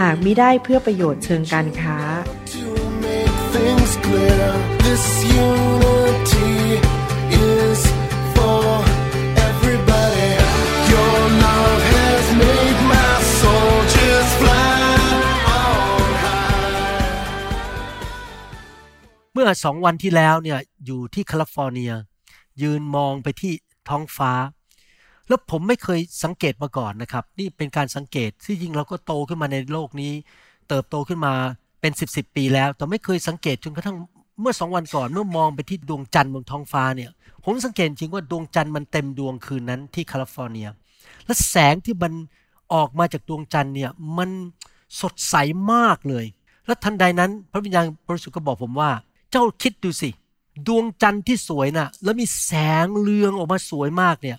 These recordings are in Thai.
หากไม่ได้เพื่อประโยชน์เชิงการค้า เมื่อสองวันที่แล้วเนี่ยอยู่ที่แคลิฟอร์เนีย ยืนมองไปที่ท้องฟ้า แล้วผมไม่เคยสังเกตมาก่อนนะครับ นี่เป็นการสังเกตที่จริงเราก็โตขึ้นมาในโลกนี้ เติบโตขึ้นมาเป็นสิบสิบปีแล้ว แต่ไม่เคยสังเกตจนกระทั่งเมื่อสองวันก่อนเมื่อมองไปที่ดวงจันทร์บนท้องฟ้าเนี่ย ผมสังเกตจริงว่าดวงจันทร์มันเต็มดวงคืนนั้นที่แคลิฟอร์เนีย และแสงที่มันออกมาจากดวงจันทร์เนี่ยมันสดใสมากเลย และทันใดนั้น พระวิญญาณบริสุทธิ์ก็บอกผมว่า เจ้าคิดดูสิ ดวงจันทร์ที่สวยน่ะแล้วมีแสงเรืองออกมาสวยมากเนี่ย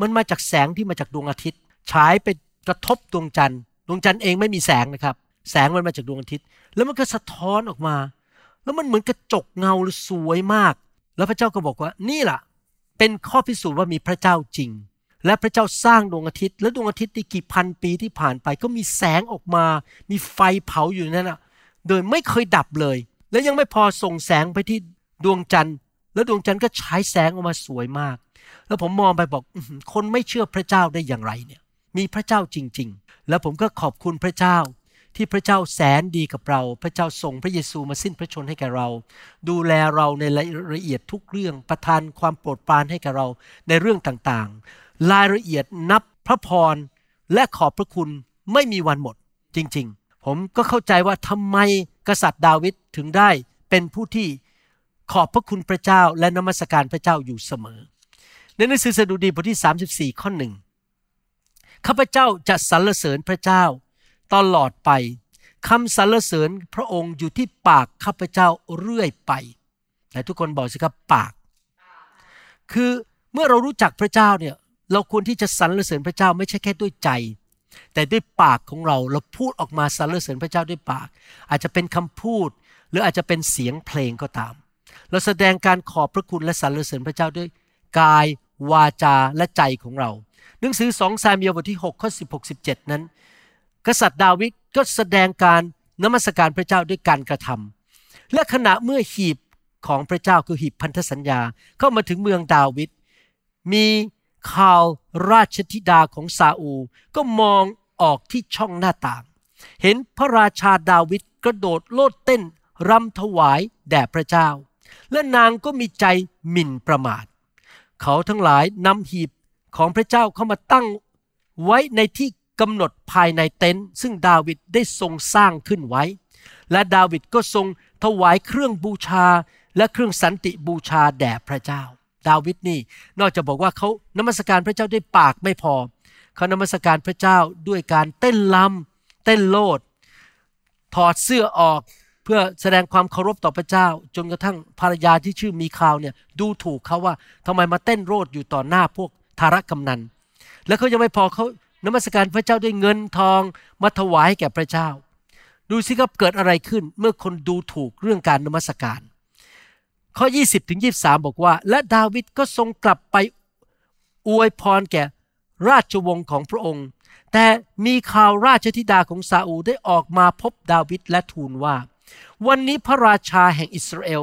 มันมาจากแสงที่มาจากดวงอาทิตย์ ฉายไปกระทบดวงจันทร์ดวงจันทร์เองไม่มีแสงนะครับ แสงมันมาจากดวงอาทิตย์ แล้วมันก็สะท้อนออกมา แล้วมันเหมือนกระจกเงาสวยมาก แล้วพระเจ้าก็บอกว่านี่ล่ะ เป็นข้อพิสูจน์ว่ามีพระเจ้าจริง และพระเจ้าสร้างดวงอาทิตย์ และดวงอาทิตย์ที่กี่พันปีที่ผ่านไป ก็มีแสงออกมา มีไฟเผาอยู่นั่นน่ะโดยไม่เคยดับเลย และยังไม่พอส่งแสงไปที่ดวงจันทร์ แล้วดวงจันทร์ก็ฉายแสงออกมาสวยมาก แล้วผมมองไปบอกคนไม่เชื่อพระเจ้าได้อย่างไรเนี่ย มีพระเจ้าจริง ๆ แล้วผมก็ขอบคุณพระเจ้า ที่พระเจ้าแสนดีกับเรา พระเจ้าส่งพระเยซูมาสิ้นพระชนให้แก่เรา ดูแลเราในรายละเอียดทุกเรื่องประทานความโปรดปรานให้แก่เราในเรื่องต่างๆ รายละเอียดนับพระพรและขอบพระคุณไม่มีวันหมดจริง ๆ ผมก็เข้าใจว่าทำไมกษัตริย์ดาวิดถึงได้เป็นผู้ที่ขอบพระคุณพระเจ้าและนมัสการพระเจ้าอยู่เสมอ ในหนังสือสดุดีบทที่ 34 ข้อหนึ่งข้าพเจ้าจะสรรเสริญพระเจ้า ตลอดไปคำสรรเสริญพระองค์อยู่ที่ปากข้าพเจ้าเรื่อยไปแต่ทุกคนบอกสิครับปาก คือเมื่อเรารู้จักพระเจ้าเนี่ยเราควรที่จะสรรเสริญพระเจ้าไม่ใช่แค่ด้วยใจ แต่ด้วยปากของเราเราพูดออกมาสรรเสริญพระเจ้าด้วยปาก อาจจะเป็นคำพูด หรืออาจจะเป็นเสียงเพลงก็ตาม เราแสดงการขอบพระคุณและสรรเสริญพระเจ้าด้วยกายว วาจาและใจของเรา หนังสือสองซามีลบทที่6ข้อ16 17 นั้น กษัตริย์ดาวิดก็แสดงการนมัสการพระเจ้าด้วยการกระทำและขณะเมื่อหีบของพระเจ้าคือหีบพันธสัญญาเข้ามาถึงเมืองดาวิดมีข่าวราชธิดาของซาอู ก็มองออกที่ช่องหน้าต่าง เห็นพระราชาดาวิดกระโดดโลดเต้นรำถวายแด่พระเจ้า และนางก็มีใจหมิ่นประมาท เขาทั้งหลายนำหีบของพระเจ้าเข้ามาตั้งไว้ในที่กำหนดภายในเต็นท์ซึ่งดาวิดได้ทรงสร้างขึ้นไว้ และดาวิดก็ทรงถวายเครื่องบูชาและเครื่องสันติบูชาแด่พระเจ้า ดาวิดนี่นอกจากบอกว่าเขานมัสการพระเจ้าด้วยปากไม่พอ เขานมัสการพระเจ้าด้วยการเต้นลำเต้นโลด ถอดเสื้อออก พื่อแสดงความเคารพต่อพระเจ้า จนกระทั่งภรรยาที่ชื่อมีคาวเนี่ยดูถูกเขาว่าทำไมมาเต้นโรดอยู่ต่อหน้าพวกธารกำนัน แล้วเขายังไม่พอเขานมัสการพระเจ้าด้วยเงินทองมาถวายให้แก่พระเจ้า ดูสิครับเกิดอะไรขึ้นเมื่อคนดูถูกเรื่องการนมัสการ ข้อ 20ถึง23 บอกว่า และดาวิดก็ทรงกลับไปอวยพรแก่ราชวงศ์ของพระองค์ แต่มีข่าวราชธิดาของซาอูได้ออกมาพบดาวิดและทูลว่า วันนี้พระราชาแห่งอิสราเอล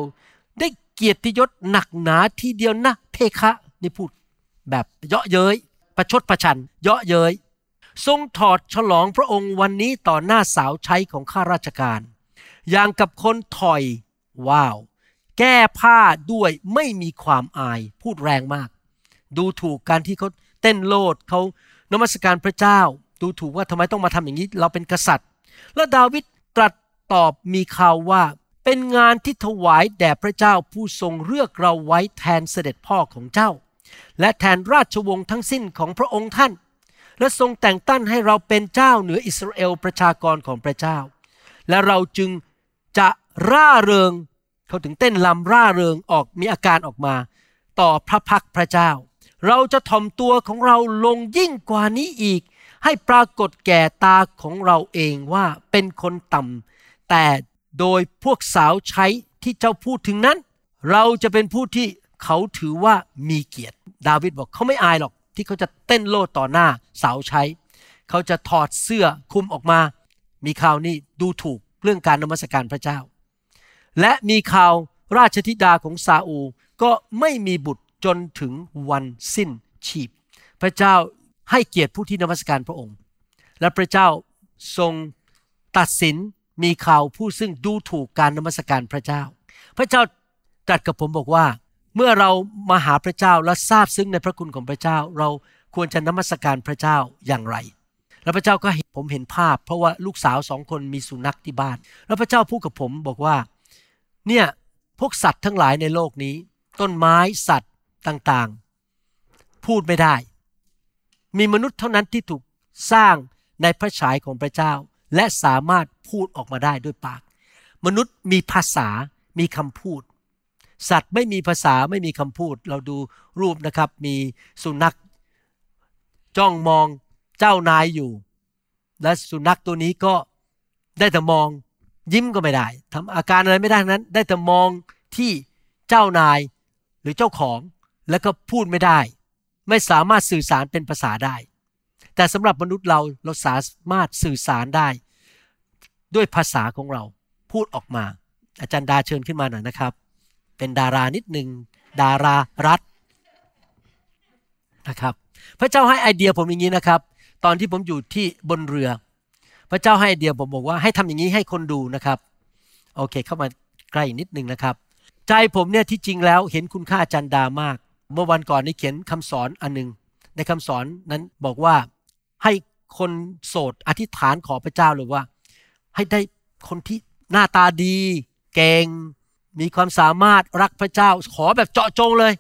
ได้เกียรติยศหนักหนาทีเดียวนะเพคะนี่พูดแบบเยาะเย้ยประชดประชัน เยาะเย้ยทรงถอดฉลองพระองค์วันนี้ต่อหน้าสาวใช้ของข้าราชการ อย่างกับคนถอยว้าว แก้ผ้าด้วยไม่มีความอายพูดแรงมาก ดูถูกการที่เขาเต้นโลดเขานมัสการพระเจ้า ดูถูกว่าทำไมต้องมาทำอย่างนี้ เราเป็นกษัตริย์ และดาวิดตรัส ตอบมีข่าวว่า เป็นงานที่ถวายแด่พระเจ้าผู้ทรงเลือกเราไว้แทนเสด็จพ่อของเจ้า และแทนราชวงศ์ทั้งสิ้นของพระองค์ท่าน และทรงแต่งตั้งให้เราเป็นเจ้าเหนืออิสราเอลประชากรของพระเจ้า และเราจึงจะร่าเริงเขาถึงเต้นลำร่าเริงออกมีอาการออกมา ต่อพระพักพระเจ้า เราจะถ่อมตัวของเราลงยิ่งกว่านี้อีก ให้ปรากฏแก่ตาของเราเองว่าเป็นคนต่ำ แต่โดยพวกสาวใช้ที่เจ้าพูดถึงนั้น เราจะเป็นผู้ที่เขาถือว่ามีเกียรติ ดาวิดบอกเขาไม่อายหรอก ที่เขาจะเต้นโลดต่อหน้าสาวใช้ เขาจะถอดเสื้อคุมออกมา มีข่าวนี้ดูถูกเรื่องการนมัสการพระเจ้า และมีข่าวราชธิดาของซาอูก็ไม่มีบุตรจนถึงวันสิ้นชีพ พระเจ้าให้เกียรติผู้ที่นมัสการพระองค์ และพระเจ้าทรงตัดสิน มีข่าวผู้ซึ่งดูถูกการนมัสการพระเจ้า พระเจ้าตรัสกับผมบอกว่า เมื่อเรามาหาพระเจ้าและทราบซึ้งในพระคุณของพระเจ้า เราควรจะนมัสการพระเจ้าอย่างไร แล้วพระเจ้าก็ให้ผมเห็นภาพ เพราะว่าลูกสาวสองคนมีสุนัขที่บ้าน แล้วพระเจ้าพูดกับผมบอกว่า เนี่ยพวกสัตว์ทั้งหลายในโลกนี้ ต้นไม้สัตว์ต่างๆ พูดไม่ได้ มีมนุษย์เท่านั้นที่ถูกสร้างในพระฉายของพระเจ้า และสามารถพูดออกมาได้ด้วยปาก มนุษย์มีภาษา มีคำพูด สัตว์ไม่มีภาษาไม่มีคำพูด เราดูรูปนะครับ มีสุนัข จ้องมองเจ้านายอยู่ และสุนัขตัวนี้ก็ได้แต่มอง ยิ้มก็ไม่ได้ทำอาการอะไรไม่ได้นั้น ได้แต่มองที่เจ้านายหรือเจ้าของแล้วก็พูดไม่ได้ ไม่สามารถสื่อสารเป็นภาษาได้ แต่สำหรับมนุษย์เราเราสามารถสื่อสารได้ ด้วยภาษาของเราพูดออกมา อาจารย์ดาเชิญขึ้นมาหน่อยนะครับ เป็นดารานิดหนึ่งดารารัฐนะครับ พระเจ้าให้ไอเดียผมอย่างนี้นะครับ ตอนที่ผมอยู่ที่บนเรือ พระเจ้าให้ไอเดียผมบอกว่าให้ทำอย่างนี้ให้คนดูนะครับโอเค เข้ามาใกล้นิดนึงนะครับ ใจผมเนี่ยที่จริงแล้วเห็นคุณค่าอาจารย์ดามาก เมื่อวันก่อนนี้เขียนคำสอนอันหนึง ในคำสอนนั้นบอกว่า ให้คนโสดอธิษฐานขอพระเจ้าเลยว่า ให้ได้คนที่หน้าตาดี เก่ง มีความสามารถรักพระเจ้า ขอแบบเจาะจงเลย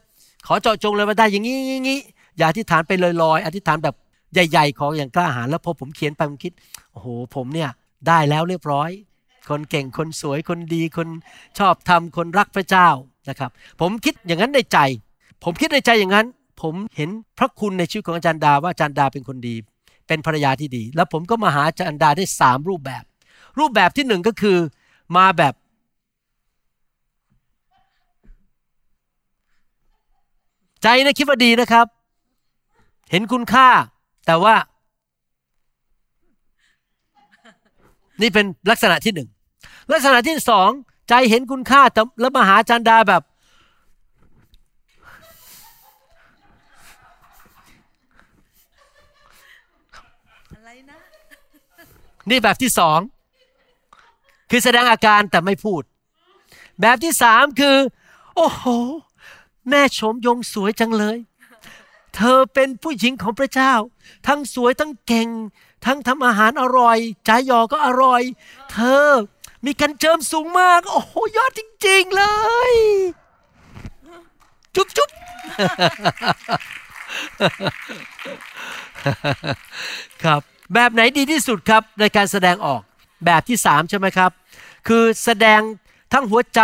ขอเจาะจงเลยว่าได้อย่างนี้อย่างนี้อย่าอธิษฐานไปลอยๆอธิษฐานแบบใหญ่ ๆ ของอย่างกล้าหาญแล้วพอผมเขียนไปผมคิดโอ้โหผมเนี่ยได้แล้วเรียบร้อย คนเก่งคนสวยคนดีคนชอบทำคนรักพระเจ้านะครับ ผมคิดอย่างนั้นในใจ ผมคิดในใจอย่างนั้น ผมเห็นพระคุณในชีวิตของอาจารย์ดาว่าอาจารย์ดาเป็นคนดี เป็นภรรยาที่ดี แล้วผมก็มาหาจารย์ดาได้สามรูปแบบ รูปแบบที่หนึ่งก็คือมาแบบใจนะคิดว่าดีนะครับ เห็นคุณค่า แต่ว่า นี่เป็นลักษณะที่หนึ่งลักษณะที่สองใจเห็นคุณค่าแต่แล้วมาหาจารย์ดาแบบ อะไรนะ นี่แบบที่สองคือแสดงอาการแต่ไม่พูด แบบที่สามคือ โอ้โห แม่ชมยงสวยจังเลย เธอเป็นผู้หญิงของพระเจ้า ทั้งสวยทั้งเก่ง ทั้งทำอาหารอร่อยจ่ายยอก็อร่อย เธอมีกันเจิมสูงมาก โอ้โห ยอดจริง ๆ เลย จุ๊บจุ๊บ ครับแบบไหนดีที่สุดครับในการแสดงออกแบบที่สามใช่ไหมครับ คือแสดงทั้งหัวใจ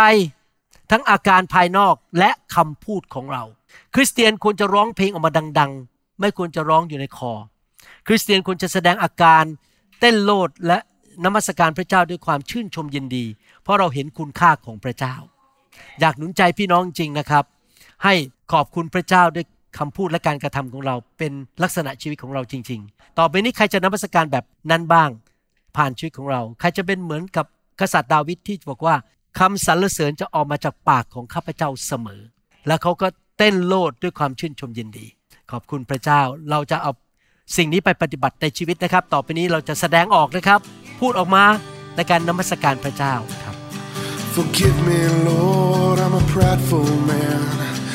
ทั้งอาการภายนอกและคำพูดของเรา คริสเตียนควรจะร้องเพลงออกมาดัง ๆ ไม่ควรจะร้องอยู่ในคอ คริสเตียนควรจะแสดงอาการเต้นโลดและนมัสการพระเจ้าด้วยความชื่นชมยินดี เพราะเราเห็นคุณค่าของพระเจ้า อยากหนุนใจพี่น้องจริงนะครับ ให้ขอบคุณพระเจ้าด้วย คำพูดและการกระทำของเราเป็นลักษณะชีวิตของเราจริง ๆ ต่อไปนี้ใครจะนมัสการแบบนั้นบ้าง ผ่านชีวิตของเรา ใครจะเป็นเหมือนกับกษัตริย์ดาวิดที่บอกว่าคำสรรเสริญจะออกมาจากปากของข้าพเจ้าเสมอ แล้วเขาก็เต้นโลดด้วยความชื่นชมยินดี ขอบคุณพระเจ้าเราจะเอาสิ่งนี้ไปปฏิบัติในชีวิตนะครับ ต่อไปนี้เราจะแสดงออกนะครับ พูดออกมาในการนมัสการพระเจ้าครับ Forgive me, Lord, I'm a prideful man.